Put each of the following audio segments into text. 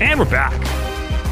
And we're back.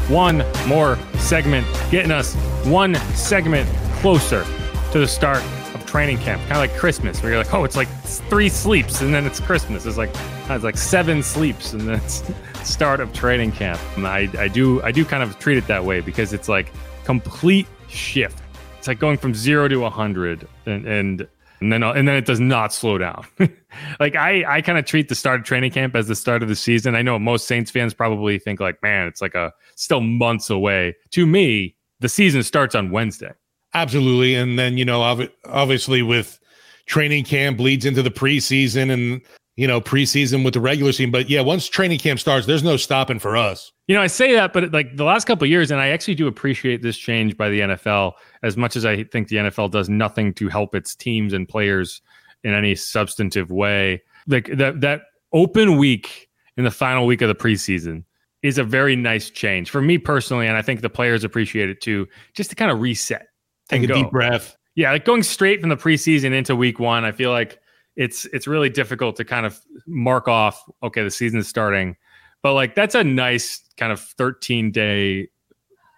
One more segment, getting us one segment closer to the start of training camp. Kind of like Christmas, where you're like, oh, it's like three sleeps, and then it's Christmas. It's like it's like seven sleeps, and then it's start of training camp. And I, I do I do kind of treat it that way because it's like complete shift. It's like going from zero to a hundred, and and and then and then it does not slow down. like I I kind of treat the start of training camp as the start of the season. I know most Saints fans probably think like, man, it's like a still months away. To me, the season starts on Wednesday. Absolutely, and then you know, obviously with training camp leads into the preseason and you know preseason with the regular season. But yeah, once training camp starts, there's no stopping for us. You know, I say that, but like the last couple years, and I actually do appreciate this change by the NFL as much as I think the NFL does nothing to help its teams and players in any substantive way. Like that that open week in the final week of the preseason is a very nice change for me personally, and I think the players appreciate it too, just to kind of reset. Take a go. deep breath. Yeah, like going straight from the preseason into week one, I feel like it's it's really difficult to kind of mark off. Okay, the season's starting but like that's a nice kind of 13 day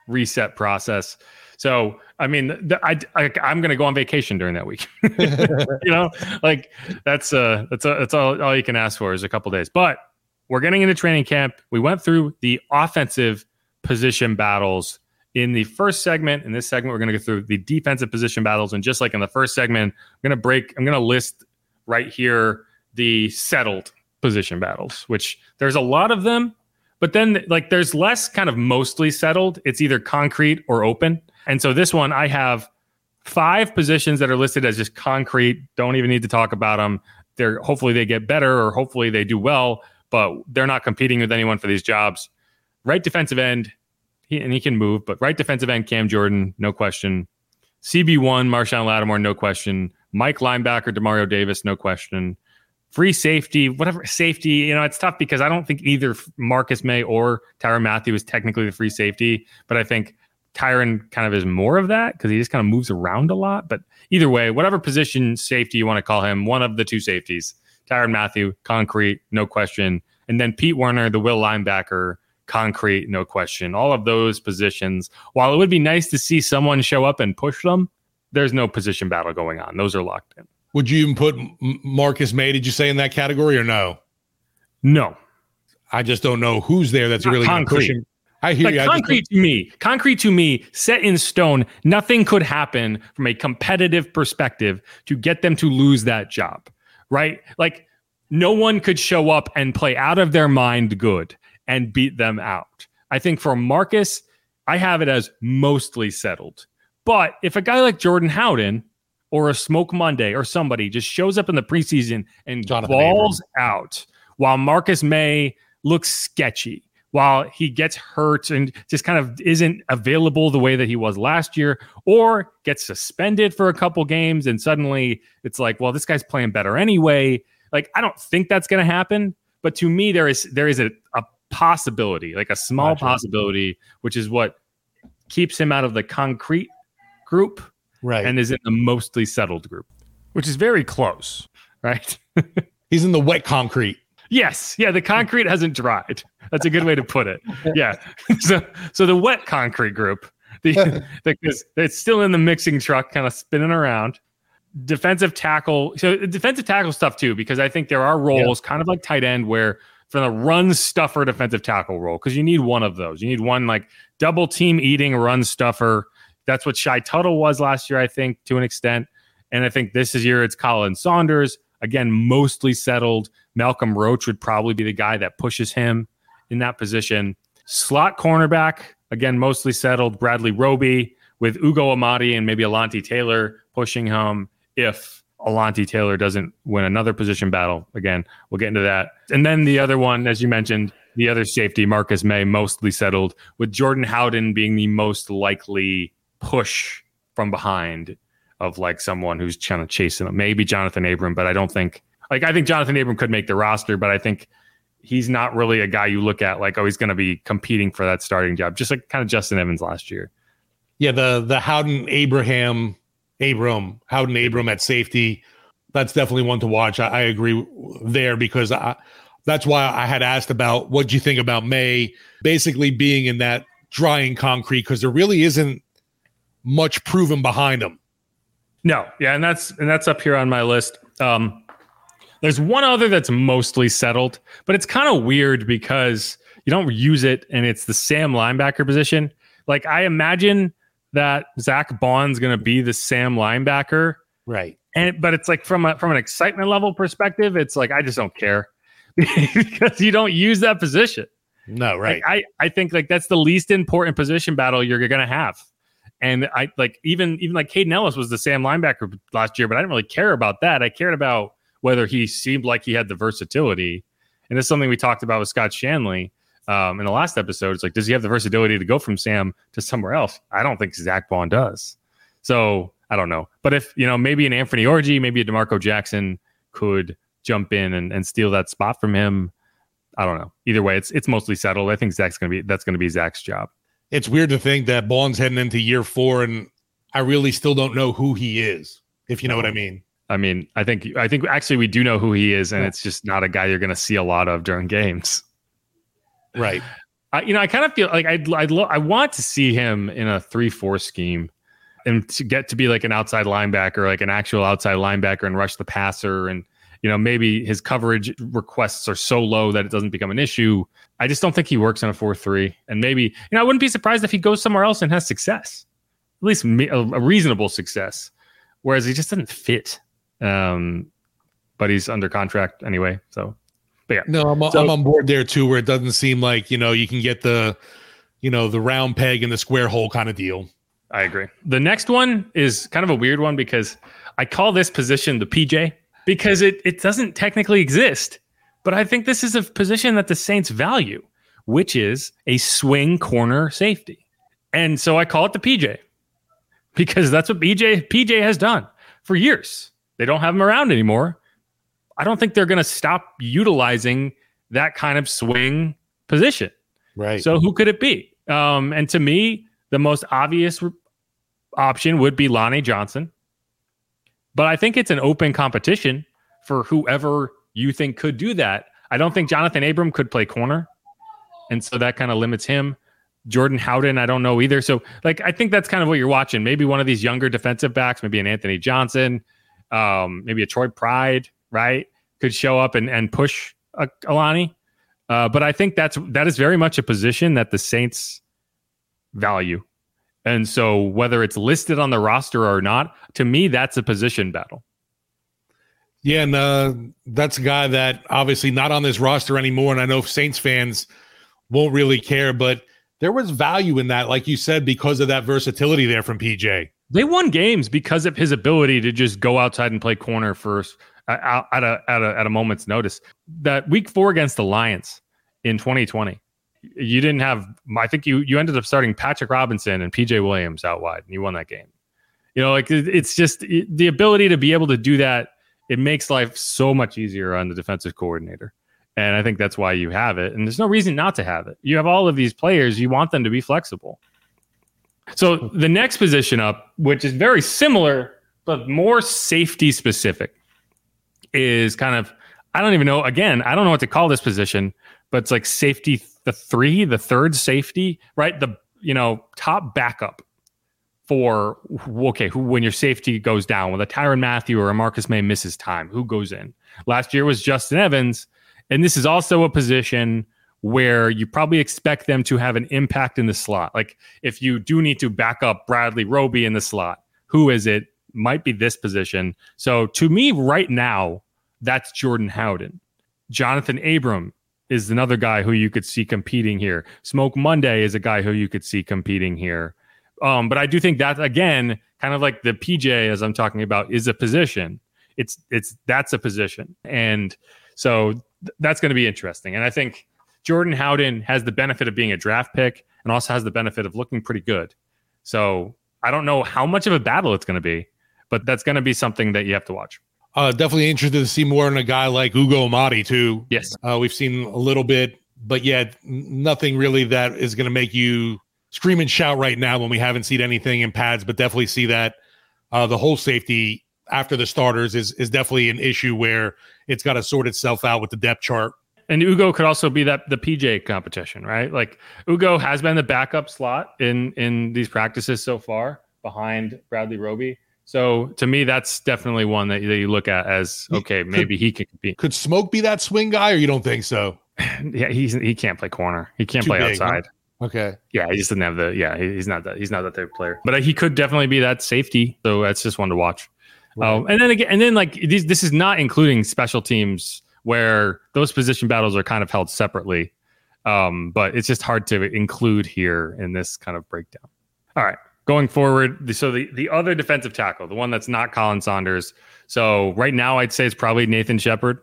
reset process. So, I mean, I, I am to go on vacation during that week. you know, like that's uh that's uh, that's all, all you can ask for is a couple days. But we're getting into training camp. We went through the offensive position battles in the first segment. In this segment, we're going to go through the defensive position battles. And just like in the first segment, I'm going to break. I'm going to list right here the settled position battles, which there's a lot of them, but then like there's less kind of mostly settled. It's either concrete or open. And so this one I have five positions that are listed as just concrete. Don't even need to talk about them. They're hopefully they get better or hopefully they do well, but they're not competing with anyone for these jobs. Right defensive end, he, and he can move, but right defensive end Cam Jordan, no question. CB1 Marshon Lattimore, no question. Mike linebacker Demario Davis, no question free safety, whatever safety, you know, it's tough because I don't think either Marcus Maye or Tyrann Mathieu is technically the free safety, but I think Tyrann kind of is more of that because he just kind of moves around a lot. But either way, whatever position safety you want to call him, one of the two safeties, Tyrann Mathieu, concrete, no question. And then Pete Werner, the will linebacker, concrete, no question. All of those positions, while it would be nice to see someone show up and push them, there's no position battle going on. Those are locked in. Would you even put Marcus Maye? Did you say in that category or no? No, I just don't know who's there. That's Not really concrete. I hear like you. Concrete to me, concrete to me, set in stone. Nothing could happen from a competitive perspective to get them to lose that job, right? Like no one could show up and play out of their mind good and beat them out. I think for Marcus, I have it as mostly settled. But if a guy like Jordan Howden or a Smoke Monday or somebody just shows up in the preseason and Jonathan balls Abram. out while Marcus Maye looks sketchy, while he gets hurt and just kind of isn't available the way that he was last year, or gets suspended for a couple games and suddenly it's like, well, this guy's playing better anyway. Like, I don't think that's going to happen. But to me, there is there is a, a possibility, like a small gotcha. possibility, which is what keeps him out of the concrete group right, and is in the mostly settled group, which is very close, right? He's in the wet concrete. Yes, yeah, the concrete hasn't dried. That's a good way to put it. Yeah, so so the wet concrete group, the because it's still in the mixing truck, kind of spinning around. Defensive tackle, so defensive tackle stuff too, because I think there are roles, yeah. kind of like tight end, where for the run stuffer defensive tackle role, because you need one of those. You need one like double team eating run stuffer That's what Shy Tuttle was last year, I think, to an extent. And I think this is year it's Khalen Saunders. Again, mostly settled. Malcolm Roach would probably be the guy that pushes him in that position. Slot cornerback, again, mostly settled. Bradley Roby with Ugo Amadi and maybe Alontae Taylor pushing him if Alontae Taylor doesn't win another position battle. Again, we'll get into that. And then the other one, as you mentioned, the other safety, Marcus Maye, mostly settled, with Jordan Howden being the most likely push from behind of like someone who's trying to chase him. Maybe Jonathan Abram, but I don't think like I think Jonathan Abram could make the roster, but I think he's not really a guy you look at like, oh, he's going to be competing for that starting job, just like kind of Justin Evans last year. Yeah, the the Howden Abraham Abram Howden Abram at safety, that's definitely one to watch. I, I agree there because I, that's why I had asked about what do you think about Maye basically being in that drying concrete because there really isn't much proven behind him. No, yeah, and that's and that's up here on my list. Um, there's one other that's mostly settled, but it's kind of weird because you don't use it, and it's the Sam linebacker position. Like I imagine that Zach Baun's going to be the Sam linebacker, right? And but it's like from a from an excitement level perspective, it's like I just don't care because you don't use that position. No, right? Like, I I think like that's the least important position battle you're going to have. And I like even even like Kaden Elliss was the Sam linebacker last year, but I didn't really care about that. I cared about whether he seemed like he had the versatility. And it's something we talked about with Scott Shanle um, in the last episode. It's like, does he have the versatility to go from Sam to somewhere else? I don't think Zach Baun does. So I don't know. But if, you know, maybe an Anthony Orji, maybe a D'Marco Jackson could jump in and, and steal that spot from him. I don't know. Either way, it's it's mostly settled. I think Zach's gonna be that's gonna be Zach's job it's weird to think that Baun's heading into year four, and I really still don't know who he is. If you know what I mean. I mean, I think I think actually we do know who he is, and yeah. it's just not a guy you're going to see a lot of during games. Right. I, you know, I kind of feel like I'd I'd lo- I want to see him in a three four scheme, and to get to be like an outside linebacker, like an actual outside linebacker, and rush the passer, and you know maybe his coverage requests are so low that it doesn't become an issue. I just don't think he works in a 4 3. And maybe, you know, I wouldn't be surprised if he goes somewhere else and has success, at least a, a reasonable success, whereas he just doesn't fit. Um, but he's under contract anyway. So, but yeah. No, I'm, so, I'm on board there too, where it doesn't seem like, you know, you can get the, you know, the round peg in the square hole kind of deal. I agree. The next one is kind of a weird one because I call this position the PJ because it, it doesn't technically exist. But I think this is a position that the Saints value, which is a swing corner safety. And so I call it the PJ because that's what PJ PJ has done for years. They don't have him around anymore. I don't think they're going to stop utilizing that kind of swing position. Right. So who could it be? Um, and to me, the most obvious option would be Lonnie Johnson. But I think it's an open competition for whoever you think could do that. I don't think Jonathan Abram could play corner. And so that kind of limits him. Jordan Howden, I don't know either. So, like, I think that's kind of what you're watching. Maybe one of these younger defensive backs, maybe an Anthony Johnson, um, maybe a Troy Pride, right? Could show up and, and push a, Alani. Uh, but I think that's that is very much a position that the Saints value. And so whether it's listed on the roster or not, to me, that's a position battle. Yeah, and uh, that's a guy that obviously not on this roster anymore. And I know Saints fans won't really care, but there was value in that, like you said, because of that versatility there from PJ. They won games because of his ability to just go outside and play corner first at a at a at a moment's notice. That week four against the Lions in 2020, you didn't have. I think you you ended up starting Patrick Robinson and PJ Williams out wide, and you won that game. You know, like it's just the ability to be able to do that it makes life so much easier on the defensive coordinator. And I think that's why you have it. And there's no reason not to have it. You have all of these players, you want them to be flexible. So the next position up, which is very similar, but more safety specific, is kind of, I don't even know, again, I don't know what to call this position, but it's like safety, the three, the third safety, right? The, you know, top backup for okay, who when your safety goes down, when a Tyrann Mathieu or a Marcus Maye misses time, who goes in? Last year was Justin Evans, and this is also a position where you probably expect them to have an impact in the slot. Like if you do need to back up Bradley Roby in the slot, who is it? Might be this position. So to me, right now, that's Jordan Howden. Jonathan Abram is another guy who you could see competing here. Smoke Monday is a guy who you could see competing here. Um, but I do think that again, kind of like the PJ as I'm talking about, is a position. It's it's that's a position, and so th- that's going to be interesting. And I think Jordan Howden has the benefit of being a draft pick, and also has the benefit of looking pretty good. So I don't know how much of a battle it's going to be, but that's going to be something that you have to watch. Uh, definitely interested to see more in a guy like Ugo Amadi too. Yes, uh, we've seen a little bit, but yet nothing really that is going to make you scream and shout right now when we haven't seen anything in pads. But definitely see that uh, the whole safety after the starters is is definitely an issue where it's got to sort itself out with the depth chart. And Ugo could also be that the PJ competition, right? Like Ugo has been the backup slot in in these practices so far behind Bradley Roby. So to me, that's definitely one that, that you look at as okay, maybe he could compete. Could Smoke be that swing guy, or you don't think so? yeah, he's he can't play corner. He can't Too play big, outside. huh? Okay. Yeah, he just doesn't have the. Yeah, he's not that. He's not that type of player. But uh, he could definitely be that safety. So that's just one to watch. Um, and then again, and then like these, this is not including special teams where those position battles are kind of held separately. Um, but it's just hard to include here in this kind of breakdown. All right, going forward. So the the other defensive tackle, the one that's not Khalen Saunders. So right now, I'd say it's probably Nathan Shepherd,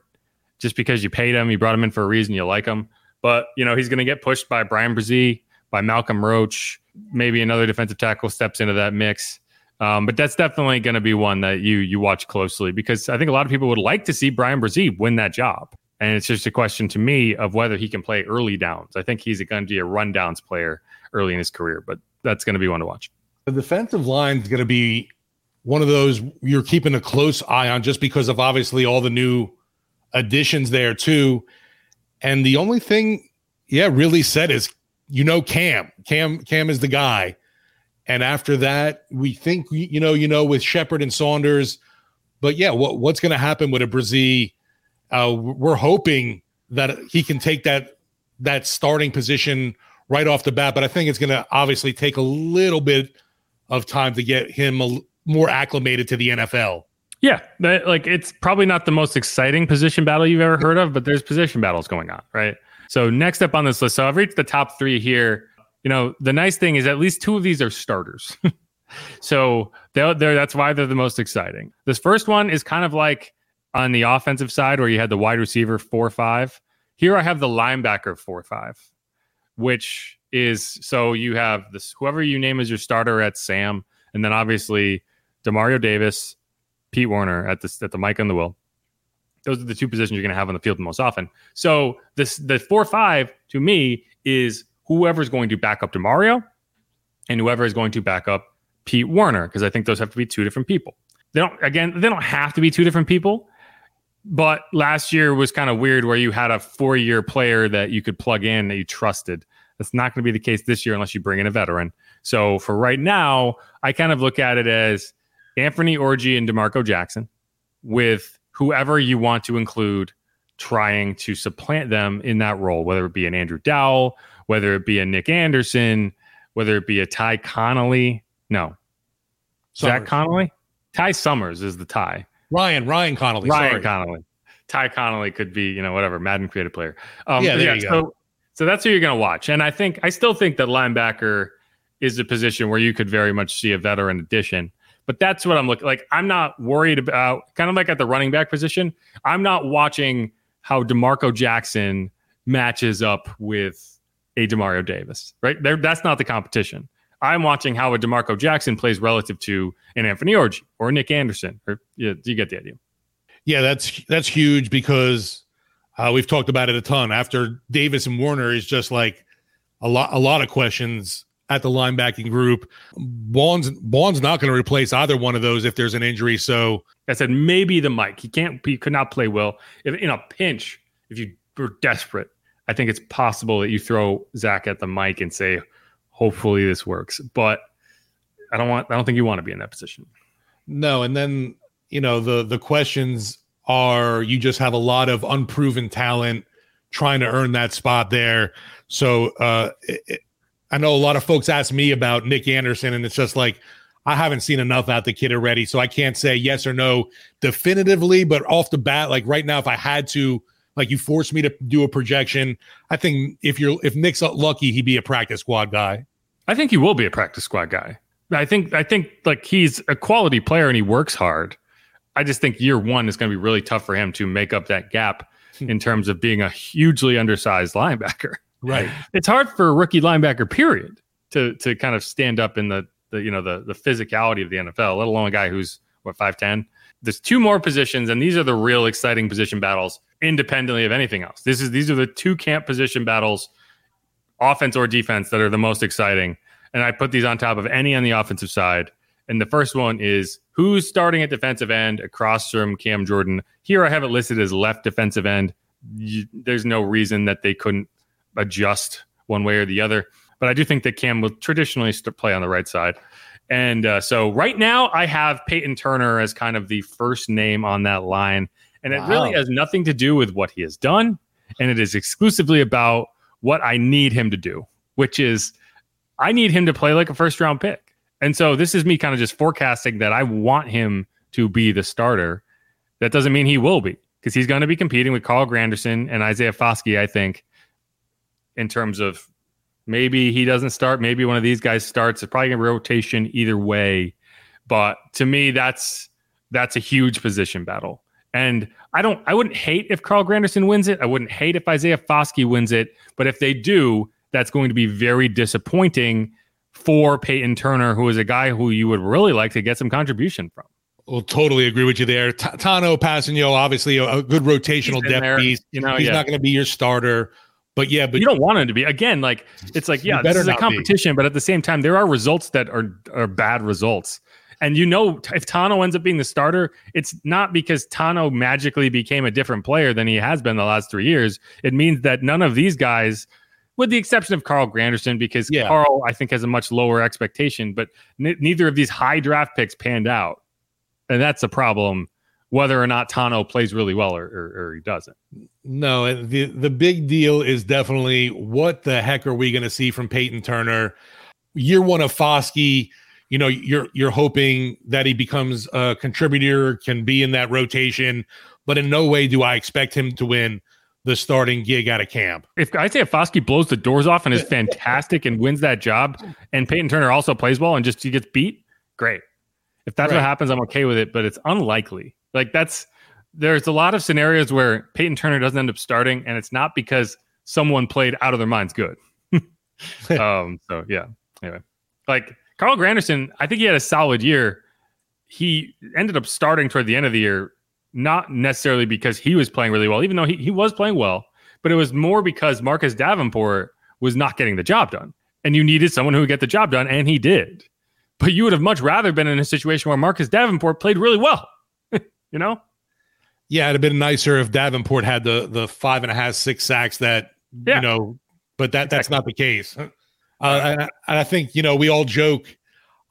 just because you paid him, you brought him in for a reason, you like him. But you know he's going to get pushed by Bryan Bresee, by Malcolm Roach, maybe another defensive tackle steps into that mix. Um, but that's definitely going to be one that you you watch closely because I think a lot of people would like to see Bryan Bresee win that job, and it's just a question to me of whether he can play early downs. I think he's going to be a run downs player early in his career, but that's going to be one to watch. The defensive line is going to be one of those you're keeping a close eye on just because of obviously all the new additions there too. And the only thing, yeah, really said is you know Cam. Cam Cam is the guy. And after that, we think you know, you know, with Shepherd and Saunders. But yeah, what what's going to happen with a Bresee? Uh, we're hoping that he can take that that starting position right off the bat. But I think it's going to obviously take a little bit of time to get him a, more acclimated to the NFL. Yeah, that, like it's probably not the most exciting position battle you've ever heard of, but there's position battles going on, right? So next up on this list, so I've reached the top three here. You know, the nice thing is at least two of these are starters. so they're, they're, that's why they're the most exciting. This first one is kind of like on the offensive side where you had the wide receiver four five. Here I have the linebacker four five, which is so you have this whoever you name as your starter at Sam, and then obviously Demario Davis, Pete Werner at the at the mic and the will. Those are the two positions you're going to have on the field the most often. So this the four five to me is whoever's going to back up to Mario, and whoever is going to back up Pete Werner because I think those have to be two different people. They don't again they don't have to be two different people, but last year was kind of weird where you had a four year player that you could plug in that you trusted. That's not going to be the case this year unless you bring in a veteran. So for right now, I kind of look at it as Anthony Orgy and D'Marco Jackson with whoever you want to include trying to supplant them in that role, whether it be an Andrew Dowell, whether it be a Nick Anderson, whether it be a Ty Connolly. No, Zach Connolly? Ty Summers is the Ty. Ryan Ryan Connolly. Ryan sorry. Connolly. Ty Connolly could be, you know, whatever, Madden creative player. Um, Yeah, there you so, go. so that's who you're going to watch. And I think, I still think that linebacker is a position where you could very much see a veteran addition. But that's what I'm looking like. I'm not worried about, kind of like at the running back position. I'm not watching how D'Marco Jackson matches up with a Demario Davis, right? There, that's not the competition. I'm watching how a D'Marco Jackson plays relative to an Anthony Orgy or Nick Anderson. Or yeah, you get the idea. Yeah, that's that's huge because uh, we've talked about it a ton. After Davis and Werner is just like a lot a lot of questions at the linebacking group. Baun's Baun's not going to replace either one of those if there's an injury. So I said maybe the mic. He can't. He could not play well. If in a pinch, if you were desperate, I think it's possible that you throw Zach at the mic and say, "Hopefully this works." But I don't want. I don't think you want to be in that position. no, and then you know the the questions are you just have a lot of unproven talent trying to earn that spot there. So uh, it, I know a lot of folks ask me about Nick Anderson, and it's just like I haven't seen enough out the kid already, so I can't say yes or no definitively. But off the bat, like right now, if I had to, like you forced me to do a projection, I think if you're if Nick's lucky, he'd be a practice squad guy. I think he will be a practice squad guy. I think I think like he's a quality player and he works hard. I just think year one is going to be really tough for him to make up that gap hmm. in terms of being a hugely undersized linebacker. Right. It's hard for a rookie linebacker, period, to to kind of stand up in the the you know the the physicality of the NFL, let alone a guy who's what five ten. There's two more positions, and these are the real exciting position battles, independently of anything else. This is these are the two camp position battles, offense or defense, that are the most exciting. And I put these on top of any on the offensive side. And the first one is who's starting at defensive end across from Cam Jordan. Here I have it listed as left defensive end. You, there's no reason that they couldn't adjust one way or the other. But I do think that Cam will traditionally play on the right side. And uh, so right now I have Payton Turner as kind of the first name on that line. And wow. it really has nothing to do with what he has done. And it is exclusively about what I need him to do, which is I need him to play like a first round pick. And so this is me kind of just forecasting that I want him to be the starter. That doesn't mean he will be because he's going to be competing with Carl Granderson and Isaiah Foskey, I think, in terms of maybe he doesn't start, maybe one of these guys starts. It's probably going to rotation either way. But to me, that's that's a huge position battle. And I don't I wouldn't hate if Carl Granderson wins it. I wouldn't hate if Isaiah Foskey wins it. But if they do, that's going to be very disappointing for Payton Turner, who is a guy who you would really like to get some contribution from. Well, totally agree with you there. T- Tanoh Kpassagnon, obviously a, a, good rotational depth there. piece. You know, oh, he's yeah. not going to be your starter. But yeah, but you don't want him to be. Again, like it's like, yeah, this is a competition, be. but at the same time, there are results that are are bad results. And you know, if Tanoh ends up being the starter, it's not because Tanoh magically became a different player than he has been the last three years. It means that none of these guys, with the exception of Carl Granderson, because yeah. Carl, I think, has a much lower expectation, but n- neither of these high draft picks panned out. And that's a problem whether or not Tanoh plays really well or, or, or, he doesn't. No, the the big deal is definitely what the heck are we going to see from Payton Turner? Year one of Foskey, you know, you're you're hoping that he becomes a contributor, can be in that rotation, but in no way do I expect him to win the starting gig out of camp. If I say if Foskey blows the doors off and is fantastic and wins that job, and Payton Turner also plays well and just he gets beat, great. If that's right. what happens, I'm okay with it, but it's unlikely. Like that's there's a lot of scenarios where Payton Turner doesn't end up starting, and it's not because someone played out of their minds good. um, so yeah. Anyway, like Carl Granderson, I think he had a solid year. He ended up starting toward the end of the year, not necessarily because he was playing really well, even though he, he was playing well, but it was more because Marcus Davenport was not getting the job done. And you needed someone who would get the job done, and he did. But you would have much rather been in a situation where Marcus Davenport played really well you know? Yeah, it'd have been nicer if Davenport had the the five and a half, six sacks that yeah. you know, but that that's not the case. Uh, and, I, and, I, think you know we all joke,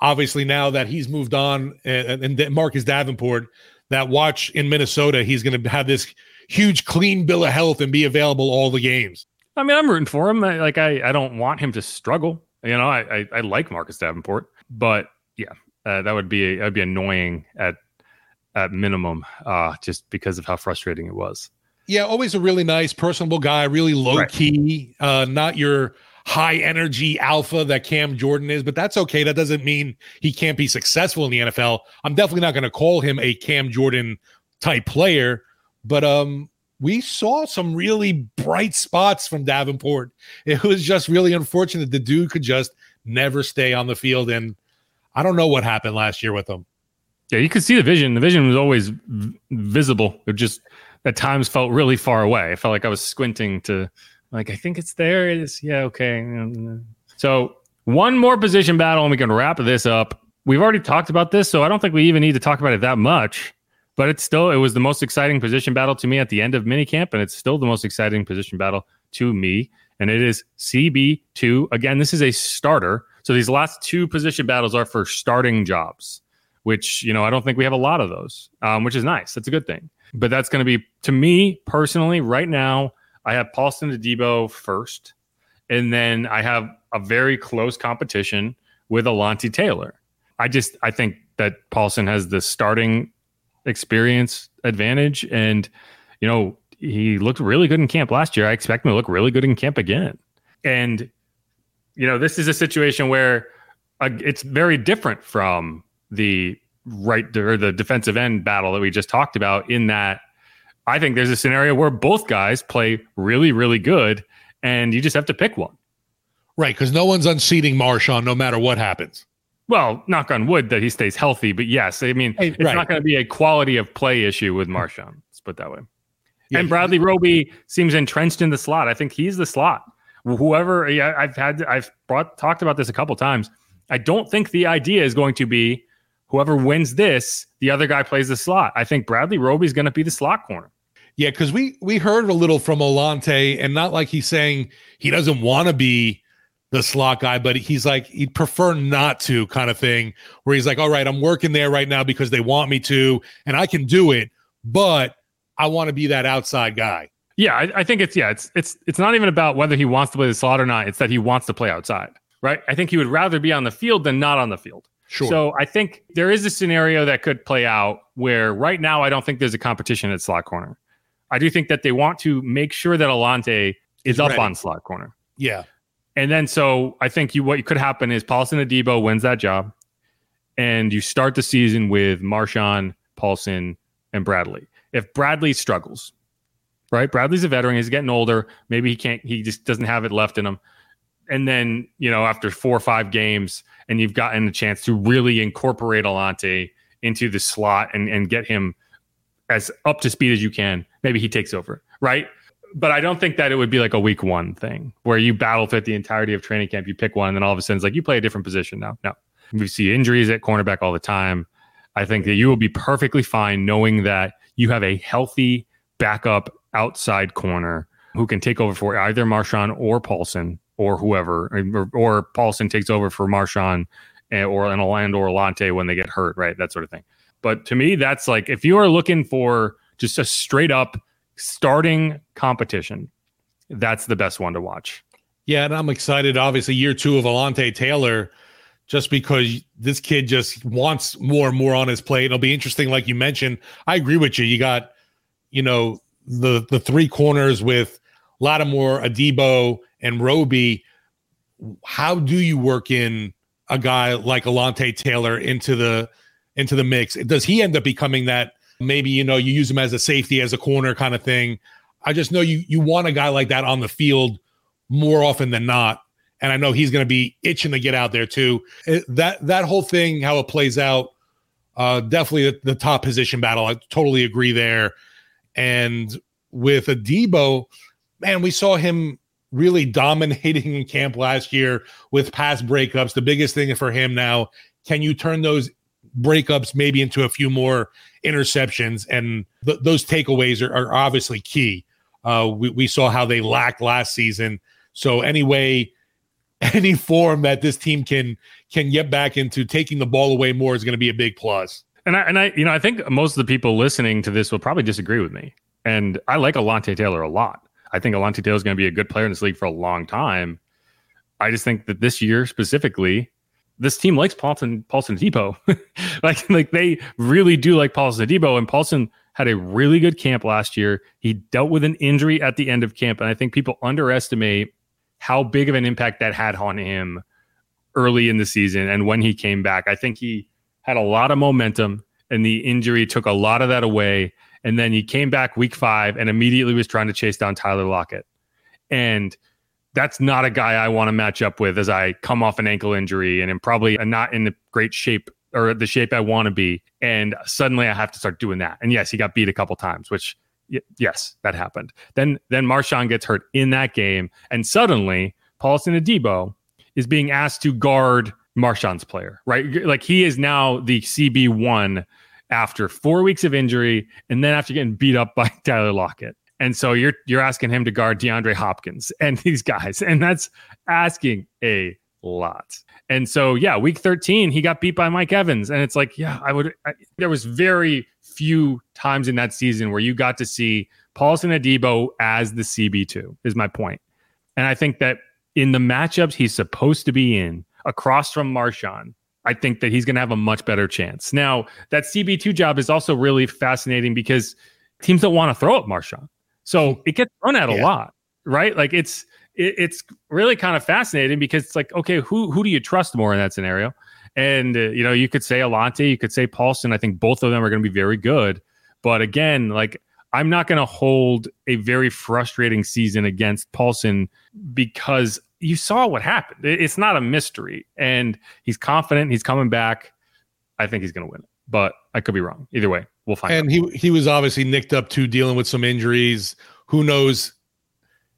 obviously now that he's moved on, and, and Marcus Davenport, that watch in Minnesota, he's going to have this huge clean bill of health and be available all the games. I mean, I'm rooting for him. Like I, I don't want him to struggle. You know, I, I, I like Marcus Davenport, but yeah, uh, that would be that would be annoying at at minimum, uh, just because of how frustrating it was. Yeah, always a really nice, personable guy, really low right. key, uh, not your high energy alpha that Cam Jordan is, but that's okay. That doesn't mean he can't be successful in the NFL. I'm definitely not going to call him a Cam Jordan type player, but um, we saw some really bright spots from Davenport. It was just really unfortunate the dude could just never stay on the field, and I don't know what happened last year with him. Yeah, you could see the vision. The vision was always v- visible. It just at times felt really far away. I felt like I was squinting to, like, I think it's there. It is. Yeah, okay. So one more position battle, and we can wrap this up. We've already talked about this, so I don't think we even need to talk about it that much. But it's still it was the most exciting position battle to me at the end of minicamp, and it's still the most exciting position battle to me. And it is CB two again. This is a starter. So these last two position battles are for starting jobs which you know I don't think we have a lot of those, um, which is nice. That's a good thing. But that's going to be to me personally right now. I have Paulson Adebo first, and then I have a very close competition with Alontae Taylor. I just I think that Paulson has the starting experience advantage, and you know he looked really good in camp last year. I expect him to look really good in camp again, and you know this is a situation where uh, it's very different from the right or the defensive end battle that we just talked about. In that, I think there's a scenario where both guys play really really good, and you just have to pick one. Right, because no one's unseating Marshon no matter what happens. Well, knock on wood that he stays healthy, but yes, I mean hey, it's right. not going to be a quality of play issue with Marshon. Let's put that way. Yeah, and Bradley Roby seems entrenched in the slot. I think he's the slot. Whoever yeah, I've had, I've brought talked about this a couple times. I don't think the idea is going to be whoever wins this, the other guy plays the slot. I think Bradley Roby is going to be the slot corner. Yeah, because we we heard a little from Alontae, and not like he's saying he doesn't want to be the slot guy, but he's like he'd prefer not to kind of thing where he's like, all right, I'm working there right now because they want me to, and I can do it, but I want to be that outside guy. Yeah, I, I, think it's yeah, it's it's it's not even about whether he wants to play the slot or not. It's that he wants to play outside, right? I think he would rather be on the field than not on the field. Sure. So I think there is a scenario that could play out where right now I don't think there's a competition at slot corner. I do think that they want to make sure that Alontae is up on slot corner. Yeah. And then so I think you what could happen is Paulson Adebo wins that job, and you start the season with Marshon, Paulson, and Bradley. If Bradley struggles, right? Bradley's a veteran, he's getting older. Maybe he can't, he just doesn't have it left in him. And then, you know, after four or five games, and you've gotten a chance to really incorporate Alontae into the slot and, and get him as up to speed as you can, maybe he takes over, right? but I don't think that it would be like a week one thing where you battle fit the entirety of training camp. You pick one, and then all of a sudden it's like you play a different position now. No, we see injuries at cornerback all the time. I think that you will be perfectly fine knowing that you have a healthy backup outside corner who can take over for either Marshon or Paulson or whoever, or, or Paulson takes over for Marshon eh, or an Orlando or Alontae when they get hurt, right? That sort of thing. But to me, that's like if you are looking for just a straight up starting competition, that's the best one to watch. Yeah, and I'm excited. Obviously, year two of Alontae Taylor, just because this kid just wants more and more on his plate. It'll be interesting, like you mentioned. I agree with you. You got, you know, the the three corners with Lattimore, Adebo, and Roby. How do you work in a guy like Alontae Taylor into the into the mix? Does he end up becoming that maybe you know you use him as a safety as a corner kind of thing i just know you you want a guy like that on the field more often than not and i know he's going to be itching to get out there too that that whole thing how it plays out uh definitely the, the, top position battle i totally agree there and with Adebo, man we saw him really dominating in camp last year with pass breakups the biggest thing for him now can you turn those breakups maybe into a few more interceptions, and th- those takeaways are, are obviously key. Uh, we, we saw how they lacked last season. So anyway, any form that this team can can get back into taking the ball away more is going to be a big plus. And I and I you know I think most of the people listening to this will probably disagree with me. And I like Alontae Taylor a lot. I think Alontae Taylor is going to be a good player in this league for a long time. I just think that this year specifically, this team likes Paulson Paulson Adebo. like like they really do like Paulson Adebo. And Paulson had a really good camp last year. He dealt with an injury at the end of camp, and I think people underestimate how big of an impact that had on him early in the season and when he came back. I think he had a lot of momentum, and the injury took a lot of that away. And then he came back week five and immediately was trying to chase down Tyler Lockett. And that's not a guy I want to match up with as I come off an ankle injury and am probably not in the great shape or the shape I want to be. And suddenly I have to start doing that. And yes, he got beat a couple times, which yes, that happened. Then then Marshon gets hurt in that game, and suddenly Paulson Adebo is being asked to guard Marshon's player, right? Like he is now the CB one after four weeks of injury, and then after getting beat up by Tyler Lockett. And so you're you're asking him to guard DeAndre Hopkins and these guys, and that's asking a lot. And so yeah, week 13 he got beat by Mike Evans, and it's like yeah, I would. I, there was very few times in that season where you got to see Paulson Adebo as the CB2 is my point. And I think that in the matchups he's supposed to be in across from Marshon, I think that he's going to have a much better chance. Now, that CB2 job is also really fascinating because teams don't want to throw at Marshon. So it gets thrown at a lot, right? Like it's it, it's really kind of fascinating because it's like, okay, who who do you trust more in that scenario? And uh, you know, you could say Alontae, you could say Paulson. I think both of them are going to be very good. But again, like I'm not going to hold a very frustrating season against Paulson because you saw what happened. It's not a mystery, and he's confident. He's coming back. I think he's going to win it, but I could be wrong. Either way, we'll find. And out. he he was obviously nicked up too, dealing with some injuries. Who knows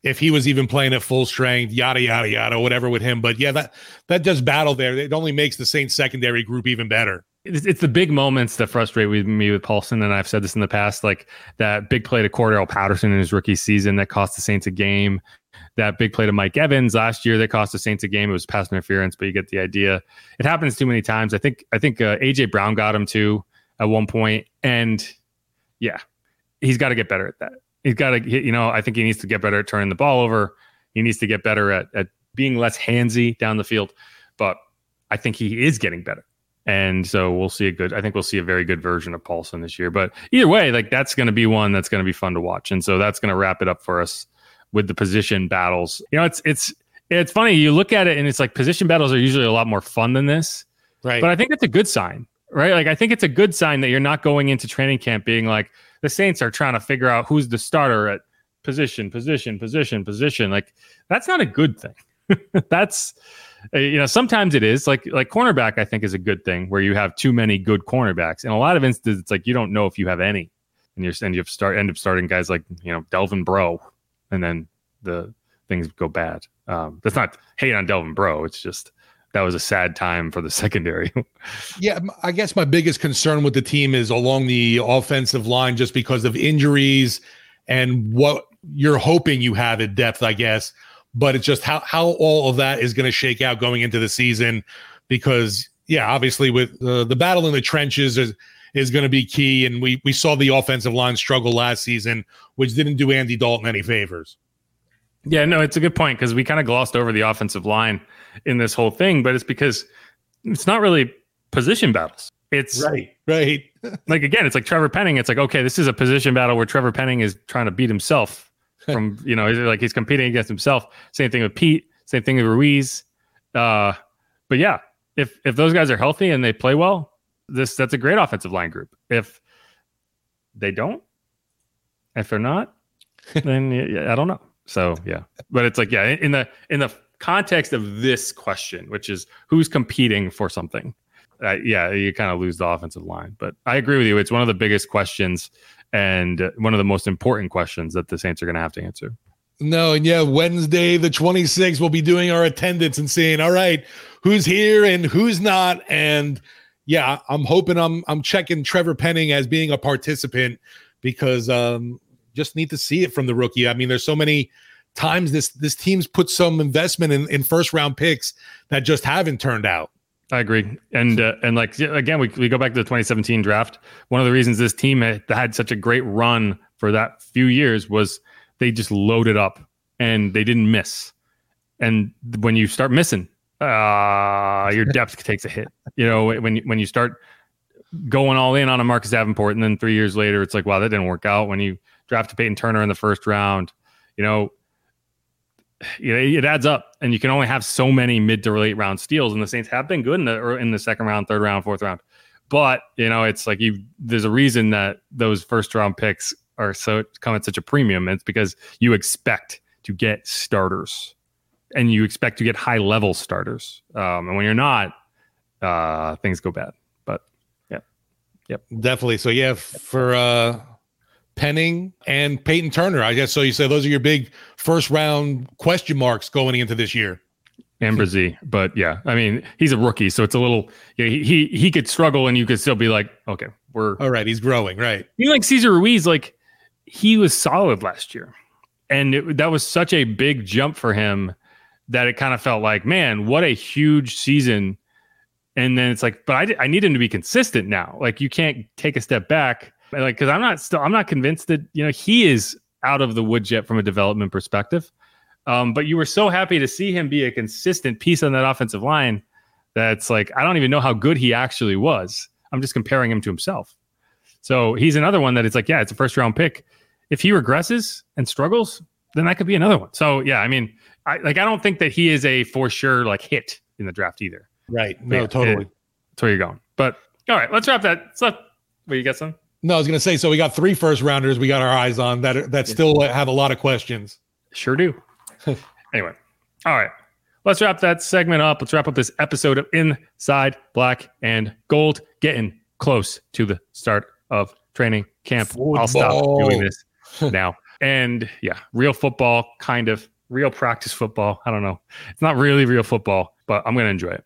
if he was even playing at full strength, yada yada yada, whatever with him. But yeah, that that does battle there. It only makes the Saints secondary group even better. It's, it's the big moments that frustrate with me with Paulson, and I've said this in the past, like that big play to Cordarrelle Patterson in his rookie season that cost the Saints a game. That big play to Mike Evans last year that cost the Saints a game. It was pass interference, but you get the idea. It happens too many times. I think I think uh, AJ Brown got him too at one point, and yeah, he's got to get better at that he's got to, you know, I think he needs to get better at turning the ball over. He needs to get better at, at being less handsy down the field. But I think he is getting better. And so we'll see a good, I think we'll see a very good version of Paulson this year. But either way, like that's going to be one that's going to be fun to watch. And so that's going to wrap it up for us with the position battles. You know, it's, it's, it's funny. You look at it and it's like position battles are usually a lot more fun than this. Right. But I think that's a good sign, right? Like I think it's a good sign that you're not going into training camp being like, the Saints are trying to figure out who's the starter at position, position, position, position. Like that's not a good thing. that's uh, you know sometimes it is like like cornerback. I think is a good thing where you have too many good cornerbacks. In a lot of instances, it's like you don't know if you have any, and you're and you start end up starting guys like you know Delvin Breaux, and then the things go bad. Um, that's not hate on Delvin Breaux. It's just that was a sad time for the secondary. yeah, I guess my biggest concern with the team is along the offensive line just because of injuries and what you're hoping you have at depth, I guess. But it's just how how all of that is going to shake out going into the season because yeah, obviously with uh, the battle in the trenches is is going to be key and we we saw the offensive line struggle last season which didn't do Andy Dalton any favors. Yeah, no, it's a good point because we kind of glossed over the offensive line in this whole thing, but it's because it's not really position battles. It's right, right. like again, it's like Trevor Penning. It's like okay, this is a position battle where Trevor Penning is trying to beat himself from you know, like he's competing against himself. Same thing with Peat. Same thing with Ruiz. Uh, but yeah, if if those guys are healthy and they play well, this that's a great offensive line group. If they don't, if they're not, then yeah, I don't know. So yeah, but it's like yeah, in the in the context of this question, which is who's competing for something, uh, yeah, you kind of lose the offensive line. But I agree with you; it's one of the biggest questions and one of the most important questions that the Saints are going to have to answer. No, and yeah, Wednesday the 26th, we'll be doing our attendance and seeing, all right, who's here and who's not. And yeah, I'm hoping I'm I'm checking Trevor Penning as being a participant because um just need to see it from the rookie. I mean, there's so many times this this team's put some investment in, in first round picks that just haven't turned out. I agree, and uh, and like again, we we go back to the 2017 draft. One of the reasons this team had, had such a great run for that few years was they just loaded up and they didn't miss. And when you start missing, uh, your depth takes a hit. You know, when when you start going all in on a Marcus Davenport, and then three years later, it's like, wow, that didn't work out. When you drafted Payton Turner in the first round. You know, you know, it adds up, and you can only have so many mid to late round steals. And the Saints have been good in the in the second round, third round, fourth round. But you know, it's like you. There's a reason that those first round picks are so come at such a premium. It's because you expect to get starters, and you expect to get high level starters. Um, and when you're not, uh, things go bad. But yeah, yep, definitely. So yeah, for uh Penning and Payton Turner. I guess so. You say those are your big first round question marks going into this year. And Bresee, but yeah, I mean he's a rookie, so it's a little. Yeah, he, he he could struggle, and you could still be like, okay, we're all right. He's growing, right? You like Cesar Ruiz, like he was solid last year, and it, that was such a big jump for him that it kind of felt like, man, what a huge season. And then it's like, but I, I need him to be consistent now. Like you can't take a step back like because I'm not still I'm not convinced that you know he is out of the woods yet from a development perspective. Um, but you were so happy to see him be a consistent piece on that offensive line that's like, I don't even know how good he actually was. I'm just comparing him to himself. So he's another one that it's like, yeah, it's a first round pick. If he regresses and struggles, then that could be another one. So yeah, I mean, I like I don't think that he is a for sure like hit in the draft either. Right. No, yeah, totally. It, that's where you're going. But all right, let's wrap that. So, what you got some? No, I was going to say. So we got three first rounders. We got our eyes on that. That still have a lot of questions. Sure do. anyway, all right. Let's wrap that segment up. Let's wrap up this episode of Inside Black and Gold. Getting close to the start of training camp. Football. I'll stop doing this now. And yeah, real football, kind of real practice football. I don't know. It's not really real football, but I'm going to enjoy it.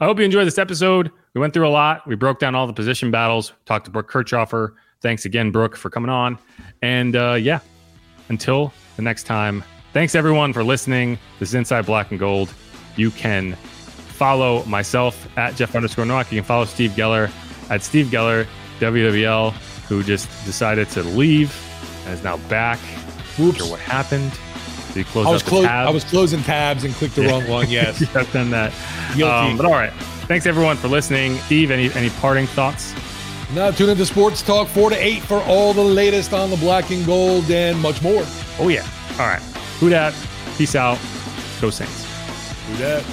I hope you enjoyed this episode. We went through a lot. We broke down all the position battles. Talked to Brooke Kirchhofer. Thanks again, Brooke, for coming on. And uh, yeah, until the next time, thanks everyone for listening. This is Inside Black and Gold. You can follow myself at Jeff underscore Nowak. You can follow Steve Geller at Steve Geller, WWL, who just decided to leave and is now back. Oops. Sure what happened. Did he close I was, clo- I was closing tabs and clicked the yeah. wrong one. Yes. I've done that. Um, but all right. Thanks everyone for listening. Steve, any any parting thoughts? Now tune into Sports Talk 4 to 8 for all the latest on the black and gold and much more. Oh yeah. All right. Who dat? Peace out. Go Saints. Who dat?